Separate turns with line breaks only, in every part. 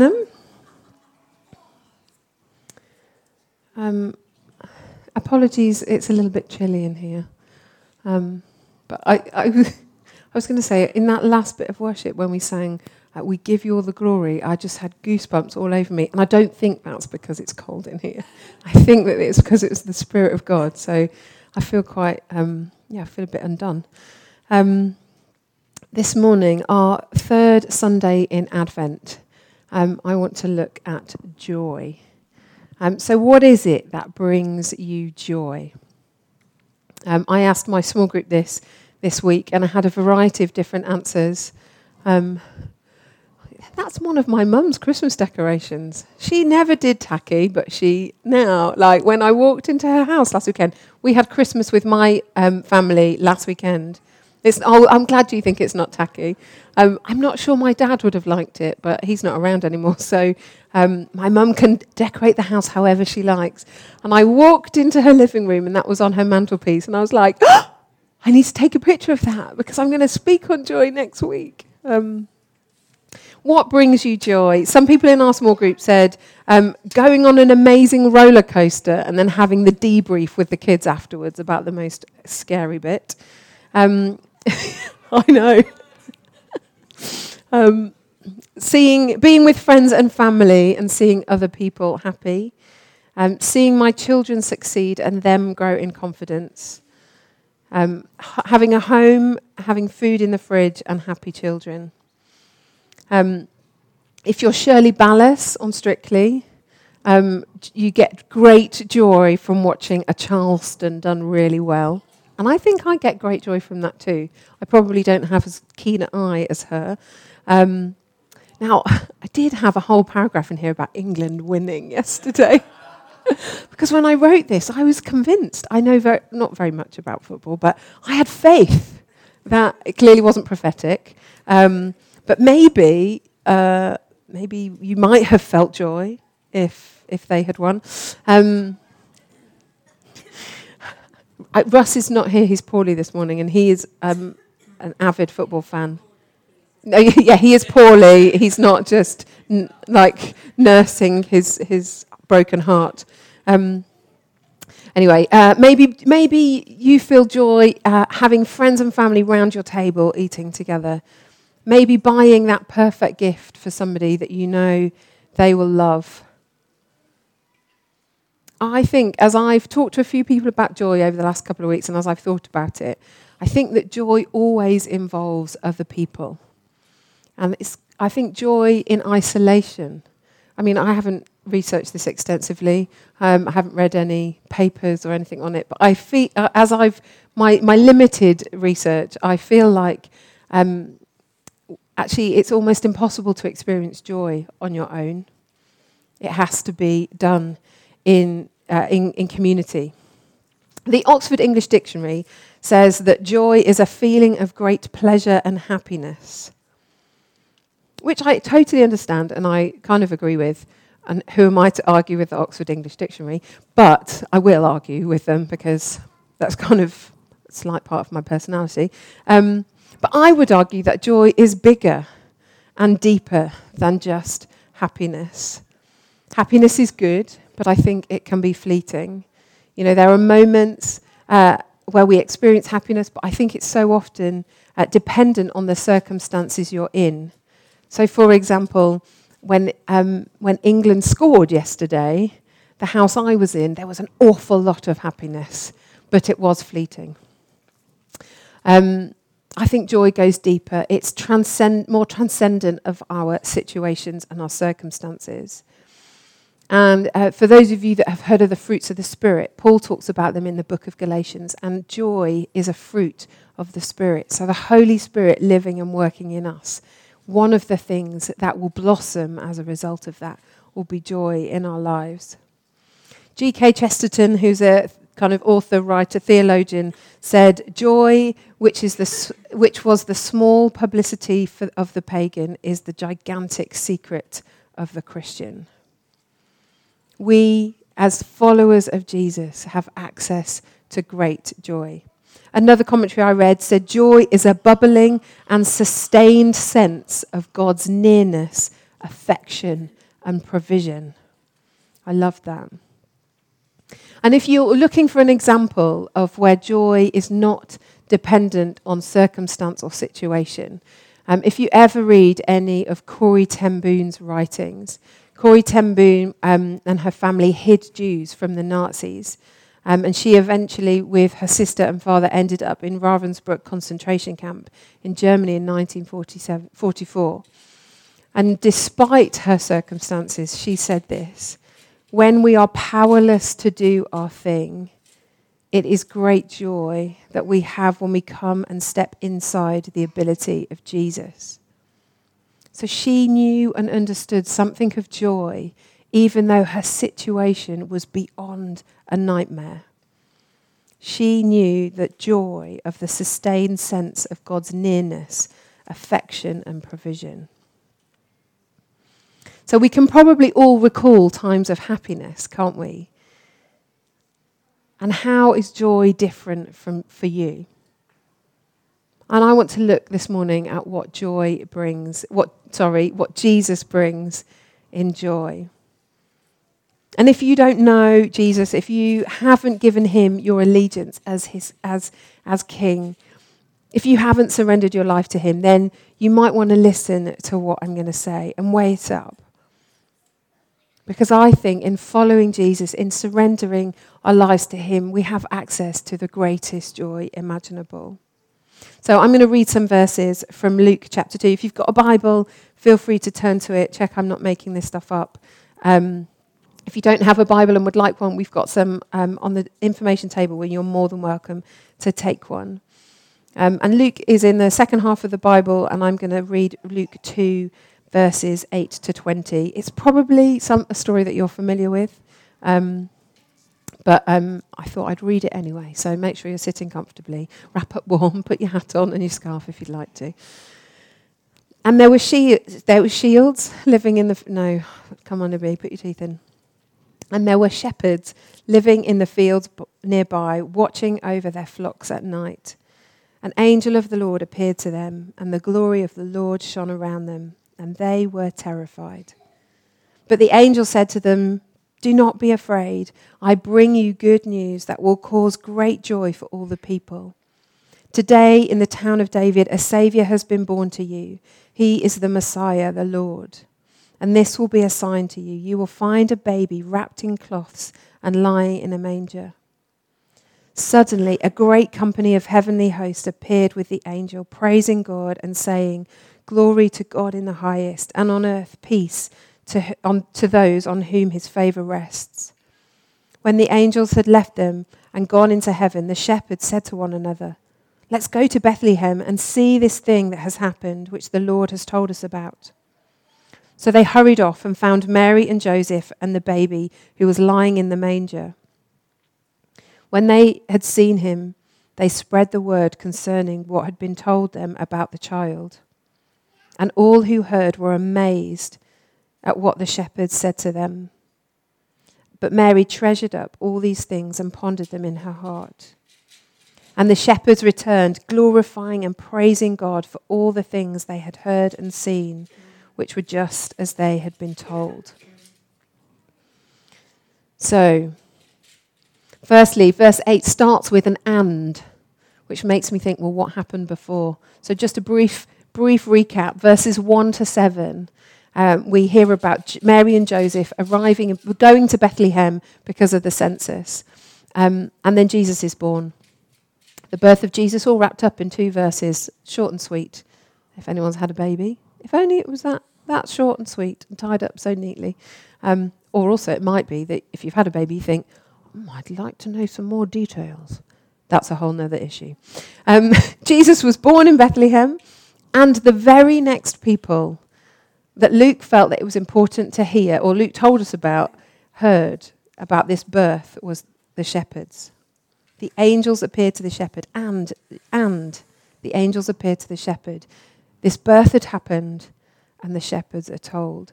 them. Um, apologies, it's a little bit chilly in here. Um, but I, I, I was going to say, in that last bit of worship when we sang, uh, We give you all the glory, I just had goosebumps all over me. And I don't think that's because it's cold in here. I think that it's because it's the Spirit of God. So I feel quite, um, yeah, I feel a bit undone. Um, this morning, our third Sunday in Advent, um, I want to look at joy. Um, so, what is it that brings you joy? Um, I asked my small group this this week, and I had a variety of different answers. Um, that's one of my mum's Christmas decorations. She never did tacky, but she now, like when I walked into her house last weekend, we had Christmas with my um, family last weekend. It's, oh, I'm glad you think it's not tacky. Um, I'm not sure my dad would have liked it, but he's not around anymore. So um, my mum can decorate the house however she likes. And I walked into her living room, and that was on her mantelpiece. And I was like, oh, I need to take a picture of that because I'm going to speak on joy next week. Um, what brings you joy? Some people in our small group said um, going on an amazing roller coaster and then having the debrief with the kids afterwards about the most scary bit. Um, I know. um, seeing, being with friends and family and seeing other people happy. Um, seeing my children succeed and them grow in confidence. Um, having a home, having food in the fridge, and happy children. Um, if you're Shirley Ballas on Strictly, um, you get great joy from watching a Charleston done really well. And I think I get great joy from that too. I probably don't have as keen an eye as her. Um, now, I did have a whole paragraph in here about England winning yesterday. because when I wrote this, I was convinced. I know very, not very much about football, but I had faith that it clearly wasn't prophetic. Um, but maybe, uh, maybe you might have felt joy if if they had won. Um, I, Russ is not here. He's poorly this morning, and he is um, an avid football fan. No, yeah, he is poorly. He's not just n- like nursing his his broken heart. Um, anyway, uh, maybe maybe you feel joy uh, having friends and family round your table eating together. Maybe buying that perfect gift for somebody that you know they will love. I think, as I've talked to a few people about joy over the last couple of weeks and as I've thought about it, I think that joy always involves other people. And it's, I think joy in isolation. I mean, I haven't researched this extensively. Um, I haven't read any papers or anything on it. But I feel, uh, as I've my my limited research, I feel like um, actually it's almost impossible to experience joy on your own. It has to be done in, uh, in, in community. The Oxford English Dictionary says that joy is a feeling of great pleasure and happiness, which I totally understand and I kind of agree with. And who am I to argue with the Oxford English Dictionary? But I will argue with them because that's kind of a slight part of my personality. Um, but I would argue that joy is bigger and deeper than just happiness. Happiness is good, but I think it can be fleeting. You know, there are moments uh, where we experience happiness, but I think it's so often uh, dependent on the circumstances you're in. So, for example, when, um, when England scored yesterday, the house I was in, there was an awful lot of happiness, but it was fleeting. Um, I think joy goes deeper. It's transcend, more transcendent of our situations and our circumstances. And uh, for those of you that have heard of the fruits of the Spirit, Paul talks about them in the book of Galatians. And joy is a fruit of the Spirit. So the Holy Spirit living and working in us. One of the things that will blossom as a result of that will be joy in our lives. G.K. Chesterton, who's a kind of author, writer, theologian, said, Joy, which, is the, which was the small publicity for, of the pagan, is the gigantic secret of the Christian we, as followers of Jesus, have access to great joy. Another commentary I read said, Joy is a bubbling and sustained sense of God's nearness affection, and provision. I love that. And if you're looking for an example of where joy is not dependent on circumstance or situation, um, if you ever read any of Corrie ten writings, Corrie ten Boom um, and her family hid Jews from the Nazis. Um, and she eventually, with her sister and father, ended up in Ravensbrück concentration camp in Germany in 1944. And despite her circumstances, she said this When we are powerless to do our thing, it is great joy that we have when we come and step inside the ability of Jesus. So she knew and understood something of joy, even though her situation was beyond a nightmare. She knew that joy of the sustained sense of God's nearness, affection, and provision. So we can probably all recall times of happiness, can't we? And how is joy different from, for you? And I want to look this morning at what joy brings, what, sorry, what Jesus brings in joy. And if you don't know Jesus, if you haven't given him your allegiance as, his, as, as king, if you haven't surrendered your life to him, then you might want to listen to what I'm going to say and weigh it up. Because I think in following Jesus, in surrendering our lives to him, we have access to the greatest joy imaginable. So I'm going to read some verses from Luke chapter 2. If you've got a Bible, feel free to turn to it. Check I'm not making this stuff up. Um, if you don't have a Bible and would like one, we've got some um, on the information table where you're more than welcome to take one. Um, and Luke is in the second half of the Bible, and I'm going to read Luke 2, verses 8 to 20. It's probably some, a story that you're familiar with. Um, but um, I thought I'd read it anyway. So make sure you're sitting comfortably, wrap up warm, put your hat on and your scarf if you'd like to. And there were, she- there were shields living in the. F- no, come on, Abby, put your teeth in. And there were shepherds living in the fields b- nearby, watching over their flocks at night. An angel of the Lord appeared to them, and the glory of the Lord shone around them, and they were terrified. But the angel said to them, do not be afraid. I bring you good news that will cause great joy for all the people. Today, in the town of David, a Saviour has been born to you. He is the Messiah, the Lord. And this will be a sign to you. You will find a baby wrapped in cloths and lying in a manger. Suddenly, a great company of heavenly hosts appeared with the angel, praising God and saying, Glory to God in the highest, and on earth peace to, on, to those on whom his favour rests. When the angels had left them and gone into heaven, the shepherds said to one another, Let's go to Bethlehem and see this thing that has happened, which the Lord has told us about. So they hurried off and found Mary and Joseph and the baby who was lying in the manger. When they had seen him, they spread the word concerning what had been told them about the child. And all who heard were amazed at what the shepherds said to them. But Mary treasured up all these things and pondered them in her heart. And the shepherds returned, glorifying and praising God for all the things they had heard and seen, which were just as they had been told. So, firstly, verse 8 starts with an and, which makes me think, well, what happened before? So, just a brief, brief recap verses 1 to 7 um, we hear about Mary and Joseph arriving, going to Bethlehem because of the census. Um, and then Jesus is born. The birth of Jesus, all wrapped up in two verses, short and sweet. If anyone's had a baby, if only it was that, that short and sweet and tied up so neatly. Um, or also, it might be that if you've had a baby, you think, oh, I'd like to know some more details. That's a whole other issue. Um, Jesus was born in Bethlehem, and the very next people that Luke felt that it was important to hear, or Luke told us about, heard about this birth was the shepherds. The angels appeared to the shepherd, and, and the angels appeared to the shepherd. This birth had happened, and the shepherds are told.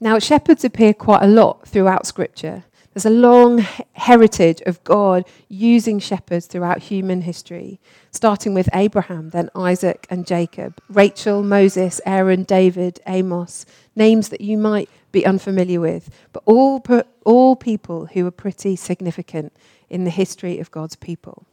Now, shepherds appear quite a lot throughout Scripture. There's a long heritage of God using shepherds throughout human history, starting with Abraham, then Isaac and Jacob, Rachel, Moses, Aaron, David, Amos, names that you might be unfamiliar with, but all, all people who are pretty significant in the history of God's people.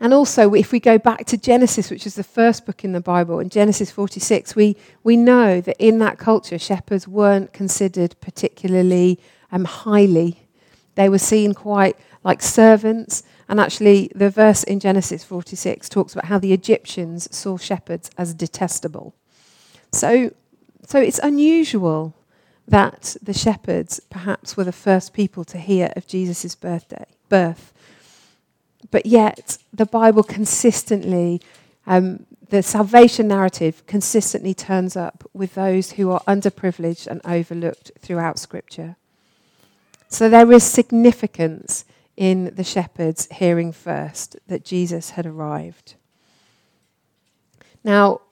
And also, if we go back to Genesis, which is the first book in the Bible, in Genesis 46, we, we know that in that culture, shepherds weren't considered particularly um, highly. They were seen quite like servants. And actually, the verse in Genesis 46 talks about how the Egyptians saw shepherds as detestable. So, so it's unusual that the shepherds perhaps were the first people to hear of Jesus' birthday, birth. But yet, the Bible consistently, um, the salvation narrative consistently turns up with those who are underprivileged and overlooked throughout Scripture. So there is significance in the shepherds hearing first that Jesus had arrived. Now,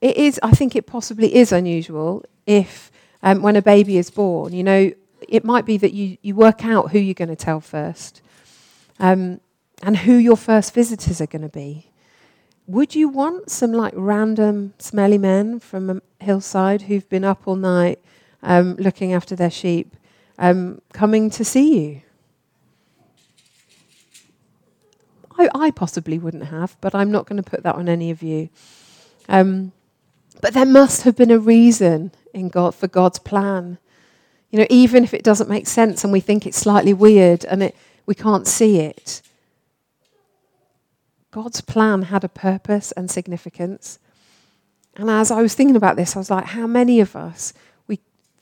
it is, I think it possibly is unusual if, um, when a baby is born, you know, it might be that you, you work out who you're going to tell first. Um, and who your first visitors are going to be. Would you want some like random smelly men from a hillside who've been up all night um, looking after their sheep um, coming to see you? I, I, possibly wouldn't have, but I'm not going to put that on any of you. Um, but there must have been a reason in God for God's plan. You know, even if it doesn't make sense and we think it's slightly weird and it, we can't see it, God's plan had a purpose and significance. And as I was thinking about this, I was like, how many of us,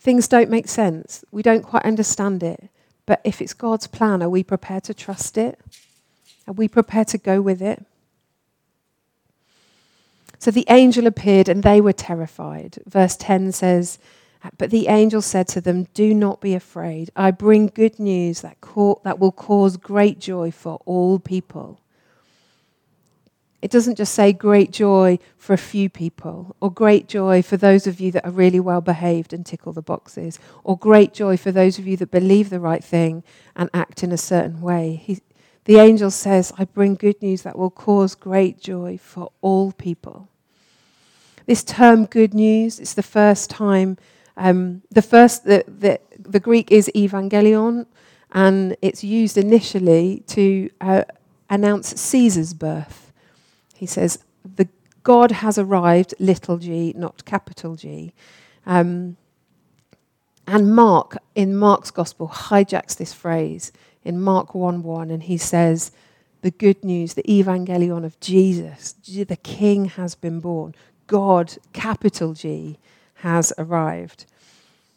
things don't make sense, we don't quite understand it, but if it's God's plan, are we prepared to trust it? Are we prepared to go with it? So the angel appeared and they were terrified. Verse 10 says, But the angel said to them, Do not be afraid. I bring good news that, will cause great joy for all people. It doesn't just say great joy for a few people, or great joy for those of you that are really well behaved and tickle the boxes, or great joy for those of you that believe the right thing and act in a certain way. He, the angel says, I bring good news that will cause great joy for all people. This term good news is the first time, um, the first, the, the, the, Greek is evangelion, and it's used initially to uh, announce Caesar's birth. He says, the God has arrived, little g, not capital G. Um, and Mark, in Mark's gospel, hijacks this phrase in Mark 1 1, and he says, The good news, the evangelion of Jesus, the King has been born. God, capital G, has arrived.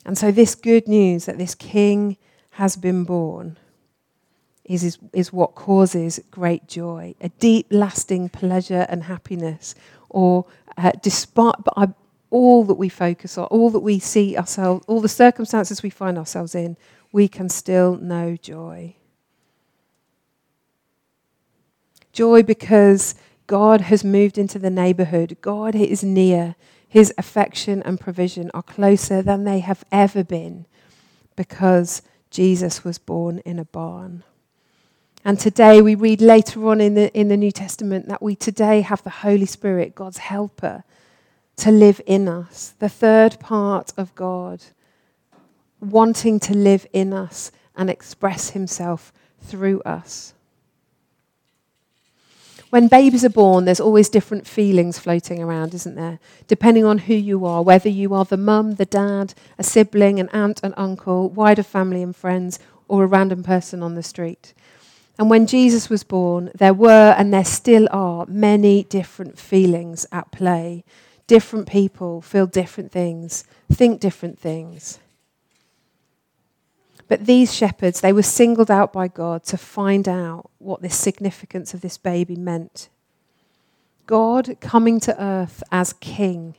And so, this good news that this King has been born is, is, is what causes great joy, a deep, lasting pleasure and happiness, or uh, despite uh, all that we focus on, all that we see ourselves, all the circumstances we find ourselves in, we can still know joy. Joy because God has moved into the neighborhood. God is near. His affection and provision are closer than they have ever been because Jesus was born in a barn. And today we read later on in the, in the New Testament that we today have the Holy Spirit, God's helper, to live in us, the third part of God, wanting to live in us and express himself through us. When babies are born, there's always different feelings floating around, isn't there? Depending on who you are, whether you are the mum, the dad, a sibling, an aunt, an uncle, wider family and friends, or a random person on the street. And when Jesus was born, there were and there still are many different feelings at play. Different people feel different things, think different things. But these shepherds, they were singled out by God to find out what the significance of this baby meant. God coming to earth as king.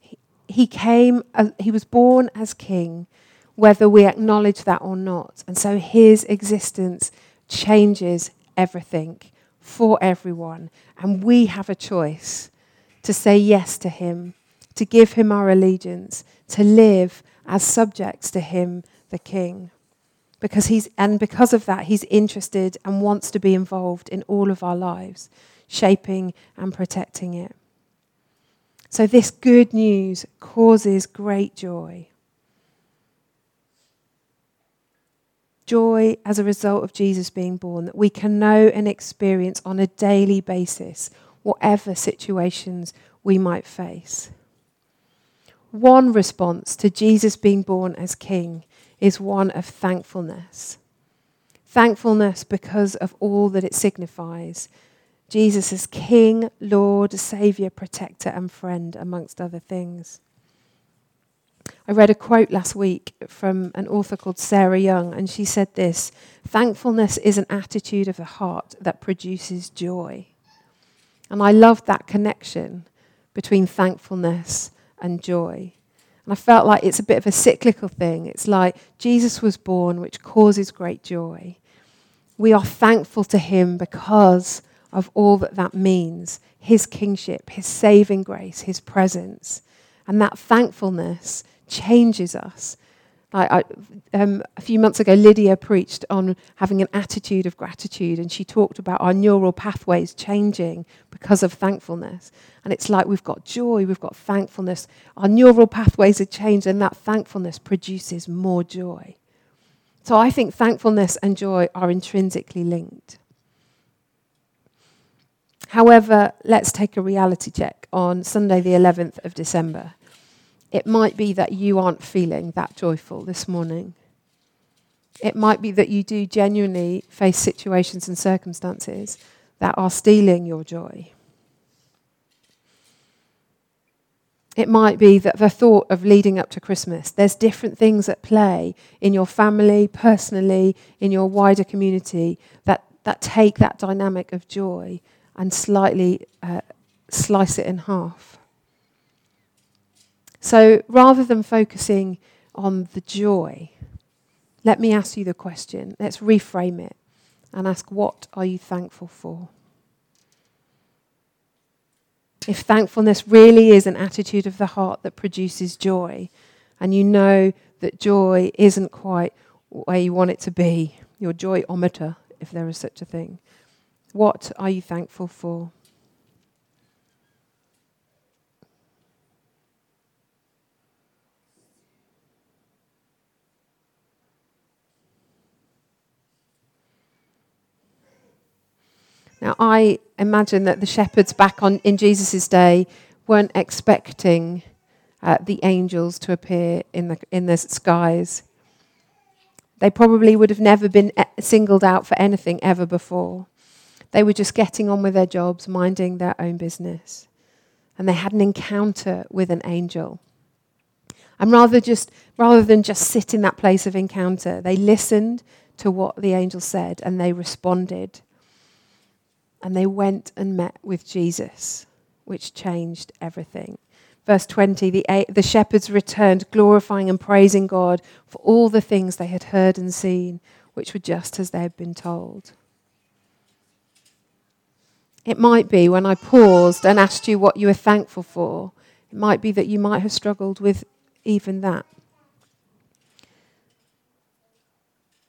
He, he came, uh, he was born as king whether we acknowledge that or not. And so his existence changes everything for everyone. And we have a choice to say yes to him, to give him our allegiance, to live as subjects to him, the king. Because he's, and because of that, he's interested and wants to be involved in all of our lives, shaping and protecting it. So, this good news causes great joy. Joy as a result of Jesus being born, that we can know and experience on a daily basis, whatever situations we might face. One response to Jesus being born as King is one of thankfulness. Thankfulness because of all that it signifies. Jesus as King, Lord, Saviour, Protector, and Friend, amongst other things. I read a quote last week from an author called Sarah Young, and she said this Thankfulness is an attitude of the heart that produces joy. And I loved that connection between thankfulness and joy. And I felt like it's a bit of a cyclical thing. It's like Jesus was born, which causes great joy. We are thankful to him because of all that that means his kingship, his saving grace, his presence. And that thankfulness changes us I, I, um, a few months ago, Lydia preached on having an attitude of gratitude, and she talked about our neural pathways changing because of thankfulness. And it's like we've got joy, we've got thankfulness. Our neural pathways are changed, and that thankfulness produces more joy. So I think thankfulness and joy are intrinsically linked. However, let's take a reality check on Sunday, the 11th of December. It might be that you aren't feeling that joyful this morning. It might be that you do genuinely face situations and circumstances that are stealing your joy. It might be that the thought of leading up to Christmas, there's different things at play in your family, personally, in your wider community that, that take that dynamic of joy and slightly uh, slice it in half. So rather than focusing on the joy, let me ask you the question. Let's reframe it and ask, what are you thankful for? If thankfulness really is an attitude of the heart that produces joy, and you know that joy isn't quite where you want it to be, your joyometer, if there is such a thing, what are you thankful for? Now, I imagine that the shepherds back on, in Jesus' day weren't expecting uh, the angels to appear in the, in the skies. They probably would have never been uh, singled out for anything ever before. They were just getting on with their jobs, minding their own business. And they had an encounter with an angel. And rather, just, rather than just sit in that place of encounter, they listened to what the angel said and they responded and they went and met with Jesus, which changed everything. Verse 20 the, the shepherds returned, glorifying and praising God for all the things they had heard and seen, which were just as they had been told. It might be when I paused and asked you what you were thankful for, it might be that you might have struggled with even that.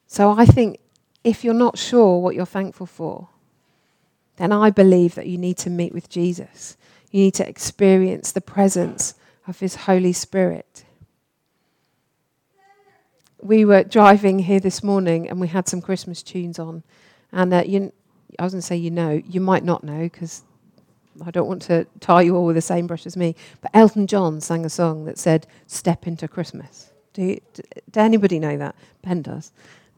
So I think if you're not sure what you're thankful for, then I believe that you need to meet with Jesus. You need to experience the presence of His Holy Spirit. We were driving here this morning and we had some Christmas tunes on. And uh, you, I was going to say, you know, you might not know because I don't want to tie you all with the same brush as me. But Elton John sang a song that said, Step into Christmas. Do, you, do, anybody know that? Ben does.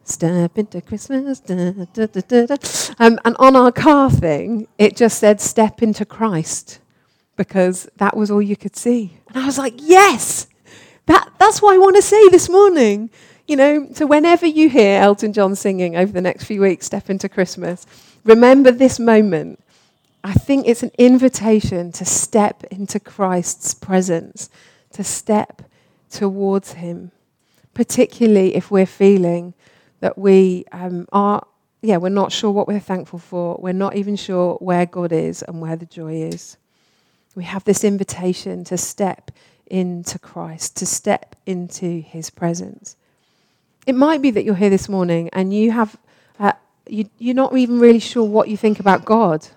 Step into Christmas. Da, da, da, um, and on our car thing, it just said, Step into Christ, because that was all you could see. And I was like, Yes! That, that's what I want to say this morning. You know, so whenever you hear Elton John singing over the next few weeks, Step into Christmas, remember this moment. I think it's an invitation to step into Christ's presence, to step towards Him, particularly if we're feeling that we um, are, yeah, we're not sure what we're thankful for. We're not even sure where God is and where the joy is. We have this invitation to step into Christ, to step into his presence. It might be that you're here this morning and you have, uh, you, you're not even really sure what you think about God.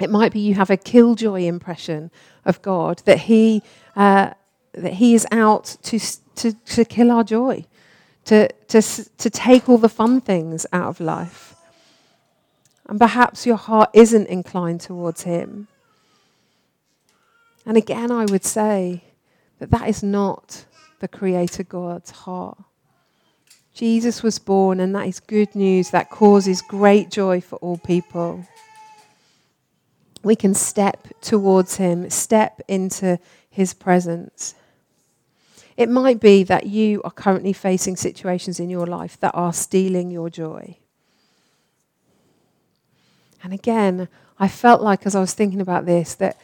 It might be you have a killjoy impression of God, that he, uh, that he is out to, to, to kill our joy, to, to, to take all the fun things out of life. And perhaps your heart isn't inclined towards him. And again, I would say that that is not the Creator God's heart. Jesus was born, and that is good news that causes great joy for all people. We can step towards Him, step into His presence. It might be that you are currently facing situations in your life that are stealing your joy. And again, I felt like as I was thinking about this that,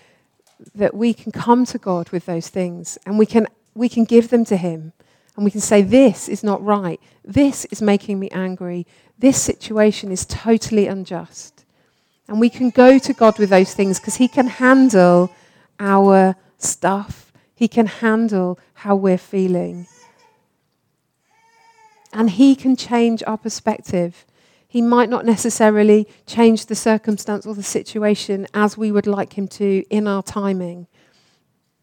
that we can come to God with those things and we can, we can give them to Him and we can say, This is not right. This is making me angry. This situation is totally unjust. And we can go to God with those things because He can handle our stuff, He can handle how we're feeling. And He can change our perspective. He might not necessarily change the circumstance or the situation as we would like Him to in our timing,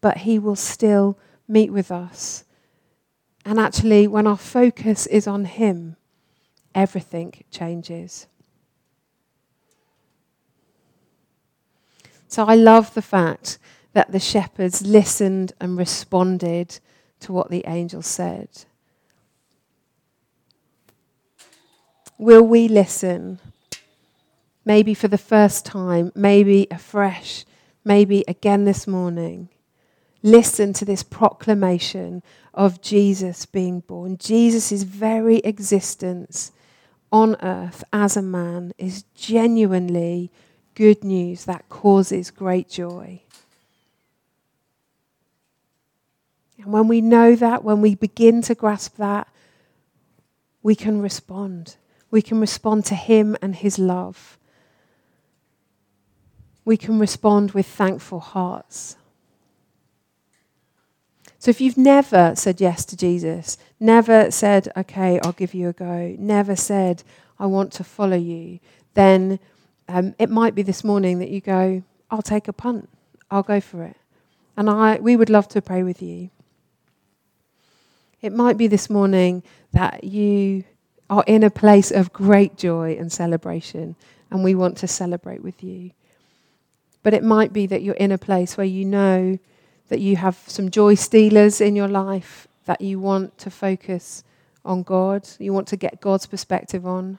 but He will still meet with us and actually, when our focus is on Him, everything changes. So I love the fact that the shepherds listened and responded to what the angel said. Will we listen? Maybe for the first time, maybe afresh, maybe again this morning. Listen to this proclamation of Jesus being born. Jesus' very existence on earth as a man is genuinely good news that causes great joy. And when we know that, when we begin to grasp that, we can respond. We can respond to Him and His love. We can respond with thankful hearts. So if you've never said yes to Jesus, never said, okay, I'll give you a go, never said, I want to follow you, then um, it might be this morning that you go, I'll take a punt, I'll go for it. And I, we would love to pray with you. It might be this morning that you are in a place of great joy and celebration, and we want to celebrate with you. But it might be that you're in a place where you know that you have some joy stealers in your life that you want to focus on God, you want to get God's perspective on.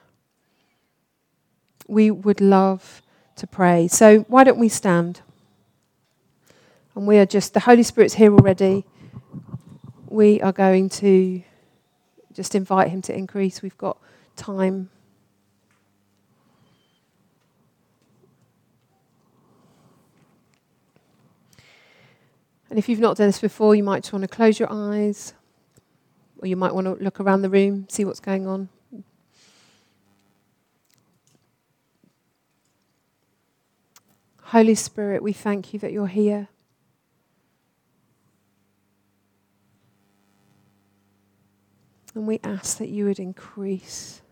We would love to pray. So, why don't we stand? And we are just, the Holy Spirit's here already. We are going to just invite Him to increase. We've got time. And if you've not done this before, you might just want to close your eyes, or you might want to look around the room, see what's going on. Holy Spirit, we thank you that you're here. And we ask that you would increase.